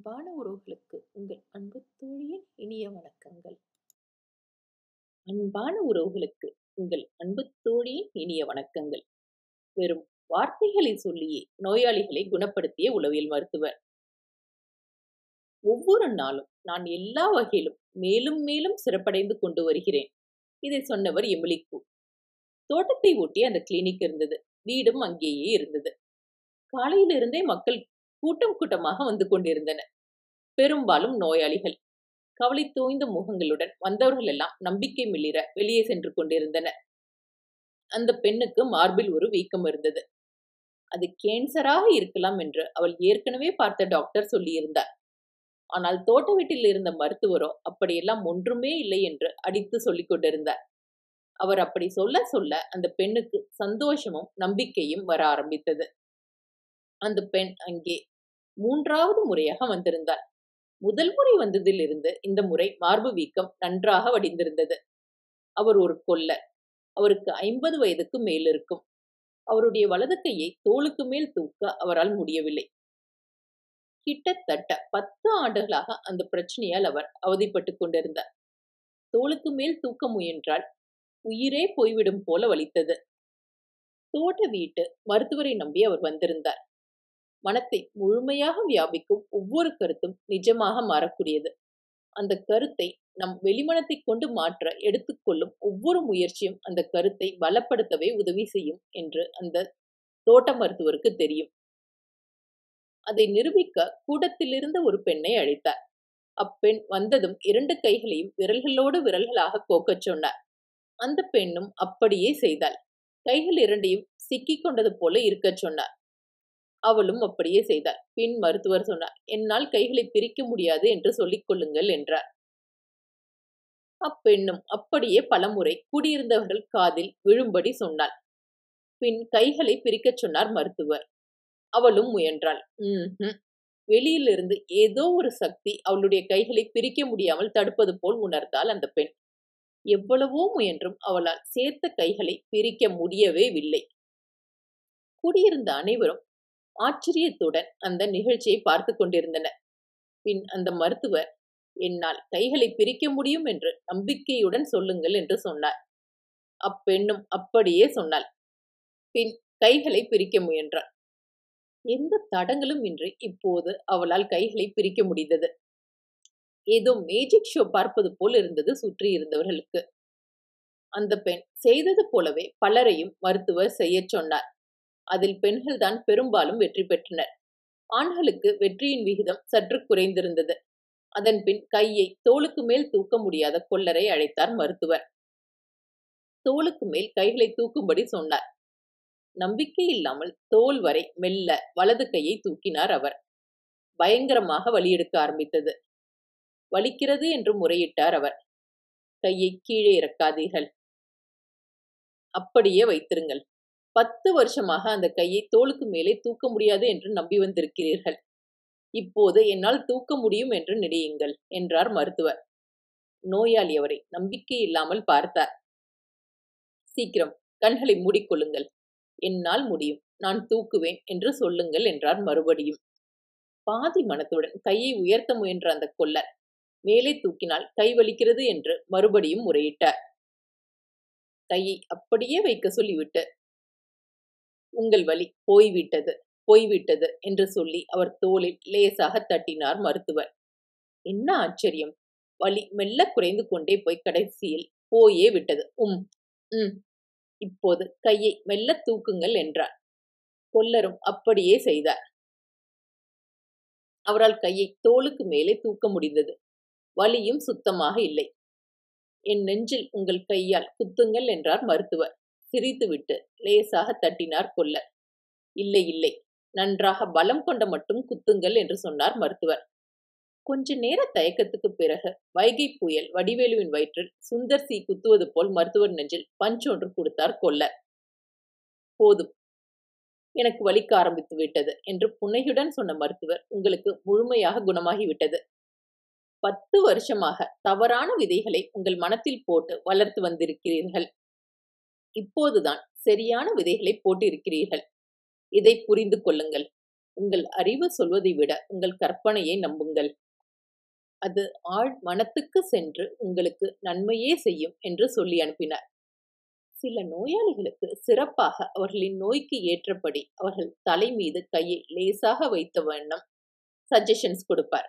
அன்பான உறவுகளுக்கு உங்கள் அன்பு தோழியின் இனிய வணக்கங்கள். அன்பான உறவுகளுக்கு உங்கள் அன்பு தோழியின் இனிய வணக்கங்கள். வெறும் வார்த்தைகளை சொல்லியே நோயாளிகளை குணப்படுத்திய உளவியல் மருத்துவர். ஒவ்வொரு நாளும் நான் எல்லா வகையிலும் மேலும் மேலும் சிறப்படைந்து கொண்டு வருகிறேன். இதை சொன்னவர் எமிலிக்கு தோட்டத்தை ஒட்டி அந்த கிளினிக் இருந்தது. வீடும் அங்கேயே இருந்தது. காலையிலிருந்தே மக்கள் கூட்டம் கூட்டமாக வந்து கொண்டிருந்தன. பெரும்பாலும் நோயாளிகள். கவலை தூய்ந்த முகங்களுடன் வந்தவர்கள் எல்லாம் நம்பிக்கை மிளிர வெளியே சென்று கொண்டிருந்தனர் அந்த பெண்ணுக்கு மார்பில் ஒரு வீக்கம் இருந்தது. அது கேன்சராக இருக்கலாம் என்று அவள் ஏற்கனவே பார்த்த டாக்டர் சொல்லியிருந்தார். ஆனால் தோட்ட வீட்டில் இருந்த மருத்துவரோ அப்படியெல்லாம் ஒன்றுமே இல்லை என்று அடித்து சொல்லிக் கொண்டிருந்தார். அவர் அப்படி சொல்ல சொல்ல அந்த பெண்ணுக்கு சந்தோஷமும் நம்பிக்கையும் வர ஆரம்பித்தது. அந்த பெண் அங்கே மூன்றாவது முறையாக வந்திருந்தார் முதல் முறை வந்ததிலிருந்து இந்த முறை மார்பு வீக்கம் நன்றாக வடிந்திருந்தது. அவர் ஒரு கொல்லர். அவருக்கு ஐம்பது வயதுக்கு மேல் இருக்கும். அவருடைய வலது கையை தோளுக்கு மேல் தூக்க அவரால் முடியவில்லை. கிட்டத்தட்ட பத்து ஆண்டுகளாக அந்த பிரச்சனையால் அவர் அவதிப்பட்டு கொண்டிருந்தார். தோளுக்கு மேல் தூக்க முயன்றால் உயிரே போய்விடும் போல வலித்தது. தோட்ட வீட்டு மருத்துவரை நம்பி அவர் வந்திருந்தார். மனத்தை முழுமையாக வியாபிக்கும் ஒவ்வொரு கருத்தும் நிஜமாக மாறக்கூடியது. அந்த கருத்தை நம் வெளிமனத்தை கொண்டு மாற்ற எடுத்துக்கொள்ளும் ஒவ்வொரு முயற்சியும் அந்த கருத்தை பலப்படுத்தவே உதவி செய்யும் என்று அந்த தோட்ட மருத்துவருக்கு தெரியும். அதை நிரூபிக்க கூடத்திலிருந்த ஒரு பெண்ணை அழைத்தார். அப்பெண் வந்ததும் இரண்டு கைகளையும் விரல்களோடு விரல்களாக கோக்கச் சொன்னார். அந்த பெண்ணும் அப்படியே செய்தாள். கைகள் இரண்டையும் சிக்கிக் கொண்டது போல இருக்கச் சொன்னார். அவளும் அப்படியே செய்தார் பின் மருத்துவர் சொன்னார் என்னால் கைகளை பிரிக்க முடியாது என்று சொல்லிக் கொள்ளுங்கள் என்றார். அப்பெண்ணும் அப்படியே பலமுறை குடியிருந்தவர்கள் காதில் விழும்படி சொன்னாள். பின் கைகளை பிரிக்கச் சொன்னார் மருத்துவர். அவளும் முயன்றாள். உம் வெளியிலிருந்து ஏதோ ஒரு சக்தி அவளுடைய கைகளை பிரிக்க முடியாமல் தடுப்பது போல் உணர்ந்தாள் அந்த பெண். எவ்வளவோ முயன்றும் அவளால் சேர்த்த கைகளை பிரிக்க முடியவே இல்லை குடியிருந்த அனைவரும் ஆச்சரியத்துடன் அந்த நிகழ்ச்சியை பார்த்து கொண்டிருந்தனர் பின் அந்த மருத்துவர் என்னால் கைகளை பிரிக்க முடியும் என்று நம்பிக்கையுடன் சொல்லுங்கள் என்று சொன்னார். அப்பெண்ணும் அப்படியே சொன்னாள். பின் கைகளை பிரிக்க முயன்றாள். எந்த தடங்களும் இன்றி இப்போது அவளால் கைகளை பிரிக்க முடிந்தது. ஏதோ மேஜிக் ஷோ பார்ப்பது போல் இருந்தது சுற்றி இருந்தவர்களுக்கு. அந்த பெண் செய்தது போலவே பலரையும் மருத்துவர் செய்யச் சொன்னார். அதில் பெண்கள் தான் பெரும்பாலும் வெற்றி பெற்றனர். ஆண்களுக்கு வெற்றியின் விகிதம் சற்று குறைந்திருந்தது. அதன் பின் கையை தோளுக்கு மேல் தூக்க முடியாத கொள்ளரை அழைத்தார் மருத்துவர். தோளுக்கு மேல் கைகளை தூக்கும்படி சொன்னார். நம்பிக்கை இல்லாமல் தோல் வரை மெல்ல வலது கையை தூக்கினார் அவர். பயங்கரமாக வலியெடுக்க ஆரம்பித்தது. வலிக்கிறது என்று முறையிட்டார் அவர். கையை கீழே இறக்காதீர்கள். அப்படியே வைத்திருங்கள் பத்து வருஷமாக அந்த கையை தோளுக்கு மேலே தூக்க முடியாது என்று நம்பி வந்திருக்கிறீர்கள். இப்போது என்னால் தூக்க முடியும் என்று நினையுங்கள் என்றார் மருத்துவர். நோயாளி அவரை நம்பிக்கை இல்லாமல் பார்த்தார். சீக்கிரம் கண்களை மூடிக்கொள்ளுங்கள். என்னால் முடியும். நான் தூக்குவேன் என்று சொல்லுங்கள் என்றார் மறுபடியும். பாதி மனத்துடன் கையை உயர்த்த முயன்ற அந்த கொல்லர் மேலே தூக்கினால் கை வலிக்கிறது என்று மறுபடியும் முறையிட்டார். கையை அப்படியே வைக்க சொல்லிவிட்டு உங்கள் வலி போய்விட்டது போய்விட்டது என்று சொல்லி அவர் தோளில் லேசாக தட்டினார் மருத்துவர். என்ன ஆச்சரியம்? வலி மெல்ல குறைந்து கொண்டே போய் கடைசியில் போயே விட்டது. உம் உம். இப்போது கையை மெல்ல தூக்குங்கள் என்றார். கொல்லரும் அப்படியே செய்தார். அவரால் கையை தோளுக்கு மேலே தூக்க முடிந்தது. வலியும் சுத்தமாக இல்லை. என் நெஞ்சில் உங்கள் கையால் குத்துங்கள் என்றார் மருத்துவர். சிரித்துவிட்டு லேசாக தட்டினார் கொல்லர். இல்லை இல்லை நன்றாக பலம் கொண்ட மட்டும் குத்துங்கள் என்று சொன்னார் மருத்துவர். கொஞ்ச நேர தயக்கத்துக்கு பிறகு வைகை புயல் வடிவேலுவின் வயிற்றில் சுந்தர் சி குத்துவது போல் மருத்துவர் நெஞ்சில் பஞ்ச் ஒன்று கொடுத்தார் கொல்லர். போதும் எனக்கு வலிக்க ஆரம்பித்து விட்டது என்று புன்னையுடன் சொன்ன மருத்துவர் உங்களுக்கு முழுமையாக குணமாகிவிட்டது பத்து வருஷமாக தவறான விதைகளை உங்கள் மனத்தில் போட்டு வளர்த்து வந்திருக்கிறீர்கள். இப்போதுதான் சரியான விதைகளை போட்டிருக்கிறீர்கள். இதை புரிந்து கொள்ளுங்கள். உங்கள் அறிவு சொல்வதை விட உங்கள் கற்பனையை நம்புங்கள். அது ஆழ் மனத்துக்கு சென்று உங்களுக்கு நன்மையே செய்யும் என்று சொல்லி அனுப்பினார். சில நோயாளிகளுக்கு சிறப்பாக அவர்களின் நோய்க்கு ஏற்றபடி அவர்கள் தலை மீது கையை லேசாக வைத்த வண்ணம் சஜஷன்ஸ் கொடுப்பார்.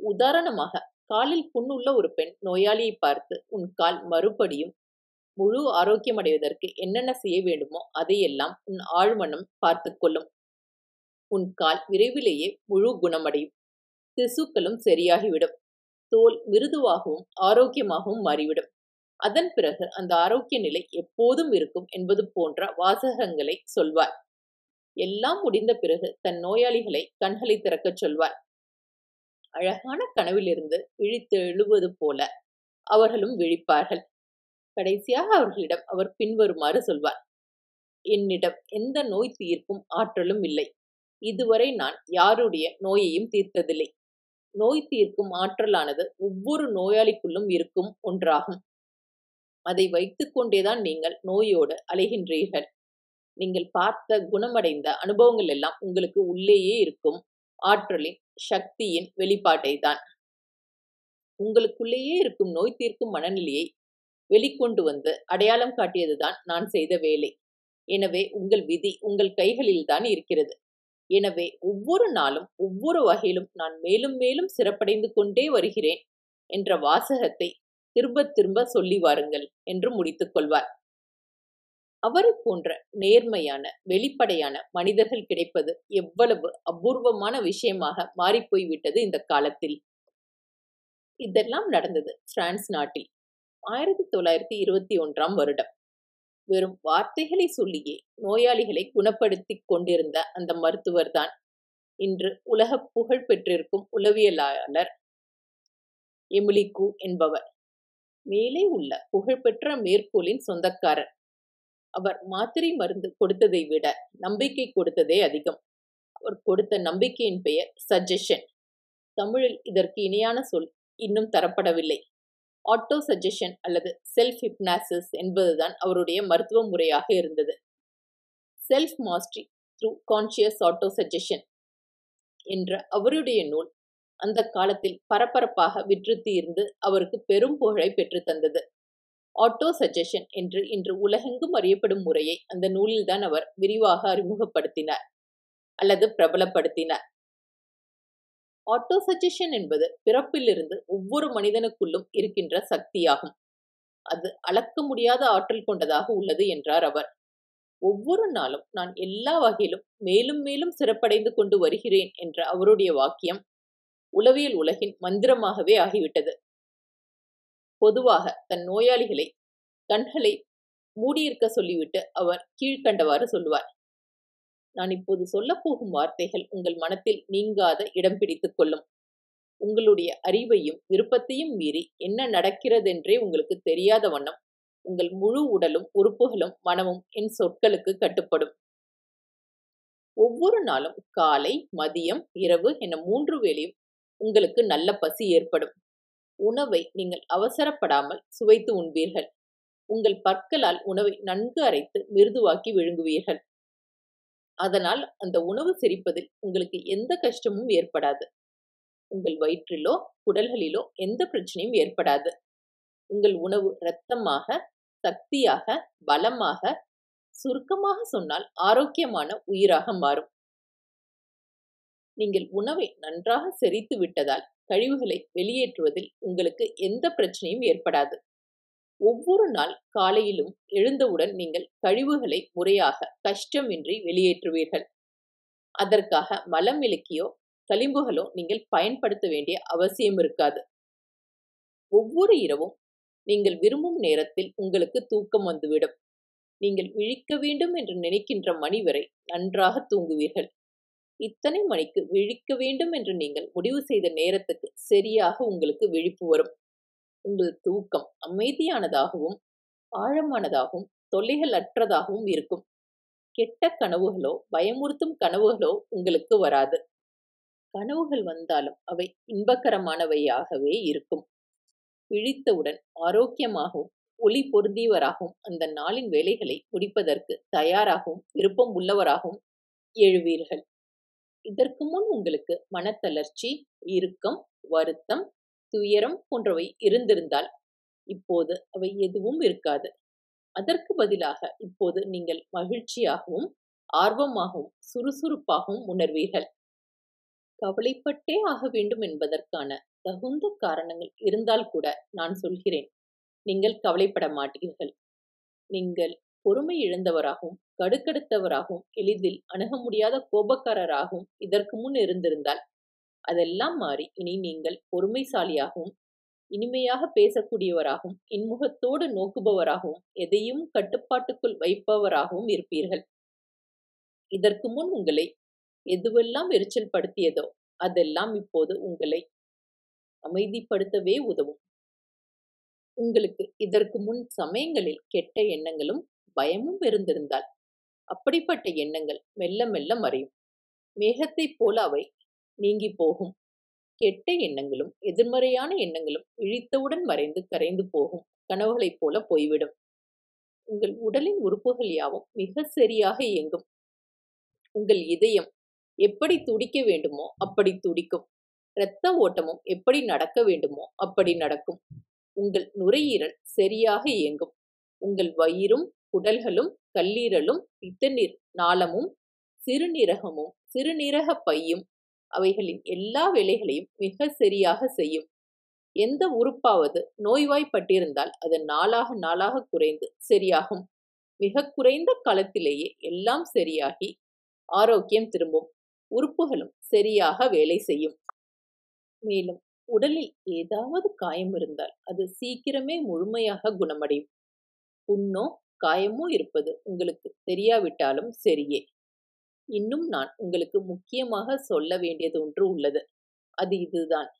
உதாரணமாக காலில் புண்ணுள்ள ஒரு பெண் நோயாளியை பார்த்து உன் கால் மறுபடியும் முழு ஆரோக்கியம் அடைவதற்கு என்னென்ன செய்ய வேண்டுமோ அதையெல்லாம் உன் ஆழ்மனம் பார்த்து கொள்ளும். உன் கால் விரைவிலேயே முழு குணமடையும். திசுக்களும் சரியாகிவிடும். தோல் மிருதுவாகவும் ஆரோக்கியமாகவும் மாறிவிடும். அதன் பிறகு அந்த ஆரோக்கிய நிலை எப்போதும் இருக்கும் என்பது போன்ற வாசகங்களை சொல்வார் எல்லாம் முடிந்த பிறகு தன் நோயாளிகளை கண்களை திறக்கச் சொல்வார் அழகான கனவிலிருந்து இழித்து எழுவது போல அவர்களும் விழிப்பார்கள். கடைசியாக அவர்களிடம் அவர் பின்வருமாறு சொல்வார் என்னிடம் எந்த நோய் தீர்க்கும் ஆற்றலும் இல்லை. இதுவரை நான் யாருடைய நோயையும் தீர்த்ததில்லை. நோய் தீர்க்கும் ஆற்றலானது ஒவ்வொரு நோயாளிக்குள்ளும் இருக்கும் ஒன்றாகும். அதை வைத்துக் கொண்டேதான் நீங்கள் நோயோடு அலைகின்றீர்கள். நீங்கள் பார்த்த குணமடைந்த அனுபவங்கள் எல்லாம் உங்களுக்கு உள்ளேயே இருக்கும். ஆற்றலின் சக்தியின் வெளிப்பாட்டை தான் உங்களுக்குள்ளேயே இருக்கும் நோய் தீர்க்கும் மனநிலையை வெளிக்கொண்டு வந்து அடையாளம் காட்டியதுதான் நான் செய்த வேலை. எனவே உங்கள் விதி உங்கள் கைகளில்தான் இருக்கிறது. எனவே ஒவ்வொரு நாளும் ஒவ்வொரு வகையிலும் நான் மேலும் மேலும் சிறப்படைந்து கொண்டே வருகிறேன் என்ற வாசகத்தை திரும்ப திரும்ப சொல்லி வாருங்கள் என்று முடித்துக் கொள்வார். அவரை போன்ற நேர்மையான வெளிப்படையான மனிதர்கள் கிடைப்பது எவ்வளவு அபூர்வமான விஷயமாக மாறிப்போய்விட்டது இந்த காலத்தில். இதெல்லாம் நடந்தது பிரான்ஸ் நாட்டில். ஆயிரத்தி தொள்ளாயிரத்தி இருபத்தி ஒன்றாம் வருடம். வெறும் வார்த்தைகளை சொல்லியே நோயாளிகளை குணப்படுத்தி கொண்டிருந்த அந்த மருத்துவர் தான் இன்று உலக புகழ் பெற்றிருக்கும் உளவியலாளர் எமிலிகு என்பவர். மேலே உள்ள புகழ்பெற்ற மேற்கோளின் சொந்தக்காரர். அவர் மாத்திரை மருந்து கொடுத்ததை விட நம்பிக்கை கொடுத்ததே அதிகம். அவர் கொடுத்த நம்பிக்கையின் பெயர் சஜஷன் தமிழில் இதற்கு இணையான சொல் இன்னும் தரப்படவில்லை. ஆட்டோ சஜஷன் அல்லது செல்ஃப் ஹிப்னாசிஸ் என்பதுதான் அவருடைய மருத்துவ முறையாக இருந்தது. Self mastery through conscious auto suggestion என்ற அவருடைய நூல் அந்த காலத்தில் பரபரப்பாக விற்று இருந்து அவருக்கு பெரும் புகழை பெற்றுத்தந்தது ஆட்டோ சஜஷன் என்று இன்று உலகெங்கும் அறியப்படும் முறையை அந்த நூலில்தான் அவர் விரிவாக அறிமுகப்படுத்தினார் அல்லது பிரபலப்படுத்தினார். ஆட்டோ சஜஷன் என்பது பிறப்பிலிருந்து ஒவ்வொரு மனிதனுக்குள்ளும் இருக்கின்ற சக்தியாகும். அது அளக்க முடியாத ஆற்றல் கொண்டதாக உள்ளது என்றார் அவர். ஒவ்வொரு நாளும் நான் எல்லா வகையிலும் மேலும் மேலும் சிறப்படைந்து கொண்டு வருகிறேன் என்ற அவருடைய வாக்கியம் உளவியல் உலகின் மந்திரமாகவே ஆகிவிட்டது. பொதுவாக தன் நோயாளிகளை கண்களை மூடியிருக்க சொல்லிவிட்டு அவர் கீழ்கண்டவாறு சொல்லுவார். நான் இப்போது சொல்லப்போகும் வார்த்தைகள் உங்கள் மனத்தில் நீங்காத இடம் பிடித்துக் கொள்ளும். உங்களுடைய அறிவையும் விருப்பத்தையும் மீறி என்ன நடக்கிறதென்றே உங்களுக்கு தெரியாத வண்ணம் உங்கள் முழு உடலும் உறுப்புகளும் மனமும் என் சொற்களுக்கு கட்டுப்படும். ஒவ்வொரு நாளும் காலை மதியம் இரவு என மூன்று வேளையும் உங்களுக்கு நல்ல பசி ஏற்படும். உணவை நீங்கள் அவசரப்படாமல் சுவைத்து உண்பீர்கள். உங்கள் பற்களால் உணவை நன்கு அரைத்து மிருதுவாக்கி விழுங்குவீர்கள். அதனால் அந்த உணவு செரிப்பதில் உங்களுக்கு எந்த கஷ்டமும் ஏற்படாது. உங்கள் வயிற்றிலோ குடல்களிலோ எந்த பிரச்சனையும் ஏற்படாது. உங்கள் உணவு இரத்தமாக சக்தியாக பலமாக சுருக்கமாக சொன்னால் ஆரோக்கியமான உயிராக மாறும். நீங்கள் உணவை நன்றாக செரித்து விட்டதால் கழிவுகளை வெளியேற்றுவதில் உங்களுக்கு எந்த பிரச்சனையும் ஏற்படாது. ஒவ்வொரு நாள் காலையிலும் எழுந்தவுடன் நீங்கள் கழிவுகளை முறையாக கஷ்டமின்றி வெளியேற்றுவீர்கள். அதற்காக மலம் விளக்கியோ களிம்புகளோ நீங்கள் பயன்படுத்த வேண்டிய அவசியம் இருக்காது. ஒவ்வொரு இரவும் நீங்கள் விரும்பும் நேரத்தில் உங்களுக்கு தூக்கம் வந்துவிடும். நீங்கள் விழிக்க வேண்டும் என்று நினைக்கின்ற மணி வரை நன்றாக தூங்குவீர்கள். இத்தனை மணிக்கு விழிக்க வேண்டும் என்று நீங்கள் முடிவு செய்த நேரத்துக்கு சரியாக உங்களுக்கு விழிப்பு வரும். உங்கள் தூக்கம் அமைதியானதாகவும் ஆழமானதாகவும் தொல்லைகள் அற்றதாகவும் இருக்கும். கெட்ட கனவுகளோ பயமுறுத்தும் கனவுகளோ உங்களுக்கு வராது. கனவுகள் வந்தாலும் அவை இன்பகரமானவையாகவே இருக்கும். விழித்தவுடன் ஆரோக்கியமாகவும் ஒளி பொருந்தியவராகவும் அந்த நாளின் வேலைகளை முடிப்பதற்கு தயாராகவும் விருப்பம் உள்ளவராகவும் எழுவீர்கள். இதற்கு முன் உங்களுக்கு மனத்தளர்ச்சி இறுக்கம் வருத்தம் துயரம் போன்றவை இருந்திருந்தால் இப்போது அவை எதுவும் இருக்காது. அதற்கு பதிலாக இப்போது நீங்கள் மகிழ்ச்சியாகவும் ஆர்வமாகவும் சுறுசுறுப்பாகவும் உணர்வீர்கள். கவலைப்பட்டே ஆக வேண்டும் என்பதற்கான தகுந்த காரணங்கள் இருந்தால் கூட நான் சொல்கிறேன் நீங்கள் கவலைப்பட மாட்டீர்கள். நீங்கள் பொறுமை இழந்தவராகவும் கடுக்கடுத்தவராகவும் எளிதில் அணுக முடியாத கோபக்காரராகவும் இதற்கு முன் இருந்திருந்தால் அதெல்லாம் மாறி இனி நீங்கள் பொறுமைசாலியாகவும் இனிமையாக பேசக்கூடியவராகவும் இன்முகத்தோடு நோக்குபவராகவும் எதையும் கட்டுப்பாட்டுக்குள் வைப்பவராகவும் இருப்பீர்கள். இதற்கு முன் உங்களை எதுவெல்லாம் எரிச்சல் படுத்தியதோ அதெல்லாம் இப்போது உங்களை அமைதிப்படுத்தவே உதவும். உங்களுக்கு இதற்கு முன் சமயங்களில் கெட்ட எண்ணங்களும் பயமும் இருந்திருந்தால் அப்படிப்பட்ட எண்ணங்கள் மெல்ல மெல்ல மறையும். மேகத்தைப் போல அவை நீங்கி போகும். கெட்ட எண்ணங்களும் எதிர்மறையான எண்ணங்களும் இழித்தவுடன் மறைந்து கரைந்து போகும். கனவுகளைப் போல போய்விடும். உங்கள் உடலின் உறுப்புகள் யாவும் மிக சரியாக இயங்கும். உங்கள் இதயம் எப்படி துடிக்க வேண்டுமோ அப்படி துடிக்கும். இரத்த ஓட்டமும் எப்படி நடக்க வேண்டுமோ அப்படி நடக்கும். உங்கள் நுரையீரல் சரியாக இயங்கும். உங்கள் வயிறும் குடல்களும் கல்லீரலும் பித்தநீர் நாளமும் சிறுநீரகமும் சிறுநீரக பையும் அவைகளின் எல்லா வேலைகளையும் மிக சரியாக செய்யும். எந்த உறுப்பாவது நோய்வாய்ப்பட்டிருந்தால் அது நாளாக நாளாக குறைந்து சரியாகும். மிக குறைந்த காலத்திலேயே எல்லாம் சரியாகி ஆரோக்கியம் திரும்பும். உறுப்புகளும் சரியாக வேலை செய்யும். மேலும் உடலில் ஏதாவது காயம் இருந்தால் அது சீக்கிரமே முழுமையாக குணமடையும். புண்ணோ காயமோ இருப்பது உங்களுக்கு தெரியாவிட்டாலும் சரியே. இன்னும் நான் உங்களுக்கு முக்கியமாக சொல்ல வேண்டியது ஒன்று உள்ளது. அது இதுதான்.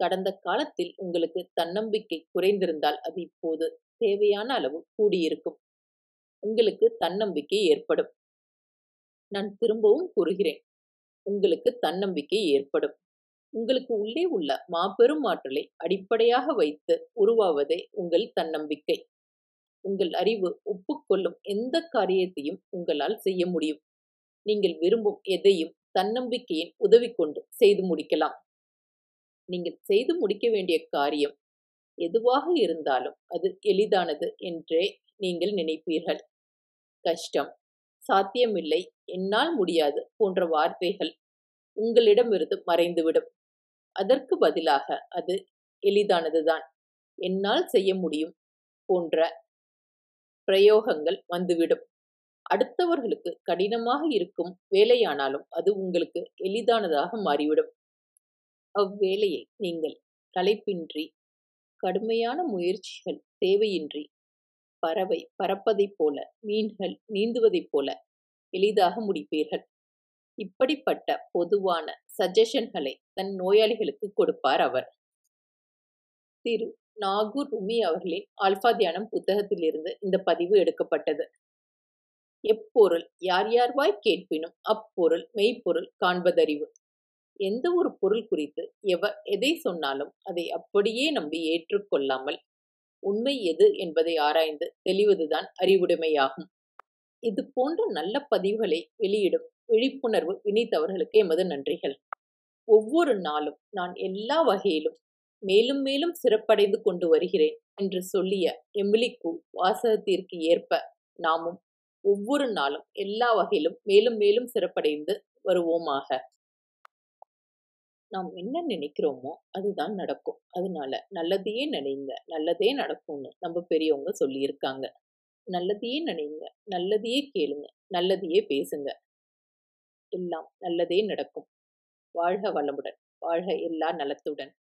கடந்த காலத்தில் உங்களுக்கு தன்னம்பிக்கை குறைந்திருந்தால் அது இப்போது தேவையான அளவு கூடியிருக்கும். உங்களுக்கு தன்னம்பிக்கை ஏற்படும். நான் திரும்பவும் கூறுகிறேன். உங்களுக்கு தன்னம்பிக்கை ஏற்படும். உங்களுக்கு உள்ளே உள்ள மாபெரும் ஆற்றலை அடிப்படையாக வைத்து உருவாவதே உங்கள் தன்னம்பிக்கை. உங்கள் அறிவு ஒப்புக்கொள்ளும் எந்த காரியத்தையும் உங்களால் செய்ய முடியும். நீங்கள் விரும்பும் எதையும் தன்னம்பிக்கையின் உதவி கொண்டு செய்து முடிக்கலாம். நீங்கள் செய்து முடிக்க வேண்டிய காரியம் எதுவாக இருந்தாலும் அது எளிதானது என்றே நீங்கள் நினைப்பீர்கள். கஷ்டம் சாத்தியமில்லை என்னால் முடியாது போன்ற வார்த்தைகள் உங்களிடமிருந்து மறைந்துவிடும். அதற்கு பதிலாக அது எளிதானதுதான் என்னால் செய்ய முடியும் போன்ற பிரயோகங்கள் வந்துவிடும். அடுத்தவர்களுக்கு கடினமாக இருக்கும் வேலையானாலும் அது உங்களுக்கு எளிதானதாக மாறிவிடும். அவ்வேலையை நீங்கள் களைப்பின்றி கடுமையான முயற்சிகள் தேவையின்றி பறவை பறப்பதைப் போல மீன்கள் நீந்துவதைப் போல எளிதாக முடிப்பீர்கள். இப்படிப்பட்ட பொதுவான சஜஷன்களை தன் நோயாளிகளுக்கு கொடுப்பார் அவர். திரு. நாகூர் ருமி அவர்களின் ஆல்பா தியானம் புத்தகத்திலிருந்து இந்த பதிவு எடுக்கப்பட்டது. எப்பொருள் யார் யார்வாய் கேட்பினும் அப்பொருள் மெய்ப்பொருள் காண்பதறிவு. எந்த ஒரு பொருள் குறித்து எவர் எதை சொன்னாலும் அதை அப்படியே நம்பி ஏற்றுக்கொள்ளாமல் உண்மை எது என்பதை ஆராய்ந்து தெளிவதுதான் அறிவுடைமையாகும். இது போன்ற நல்ல பதிவுகளை வெளியிடும் விழிப்புணர்வு வினித்தவர்களுக்கு எமது நன்றிகள். ஒவ்வொரு நாளும் நான் எல்லா வகையிலும் மேலும் மேலும் சிறப்படைந்து கொண்டு வருகிறேன் என்று சொல்லிய எமிலிக்கு வாசகத்திற்கு ஏற்ப நாமும் ஒவ்வொரு நாளும் எல்லா வகையிலும் மேலும் மேலும் சிறப்படைந்து வருவோமாக. நாம் என்ன நினைக்கிறோமோ அதுதான் நடக்கும். அதனால நல்லதையே நினைங்க நல்லதே நடக்கும்னு நம்ம பெரியவங்க சொல்லியிருக்காங்க. நல்லதையே நினைங்க நல்லதையே கேளுங்க நல்லதையே பேசுங்க. எல்லாம் நல்லதே நடக்கும். வாழ்க வளமுடன் வாழ்க எல்லா நலத்துடன்.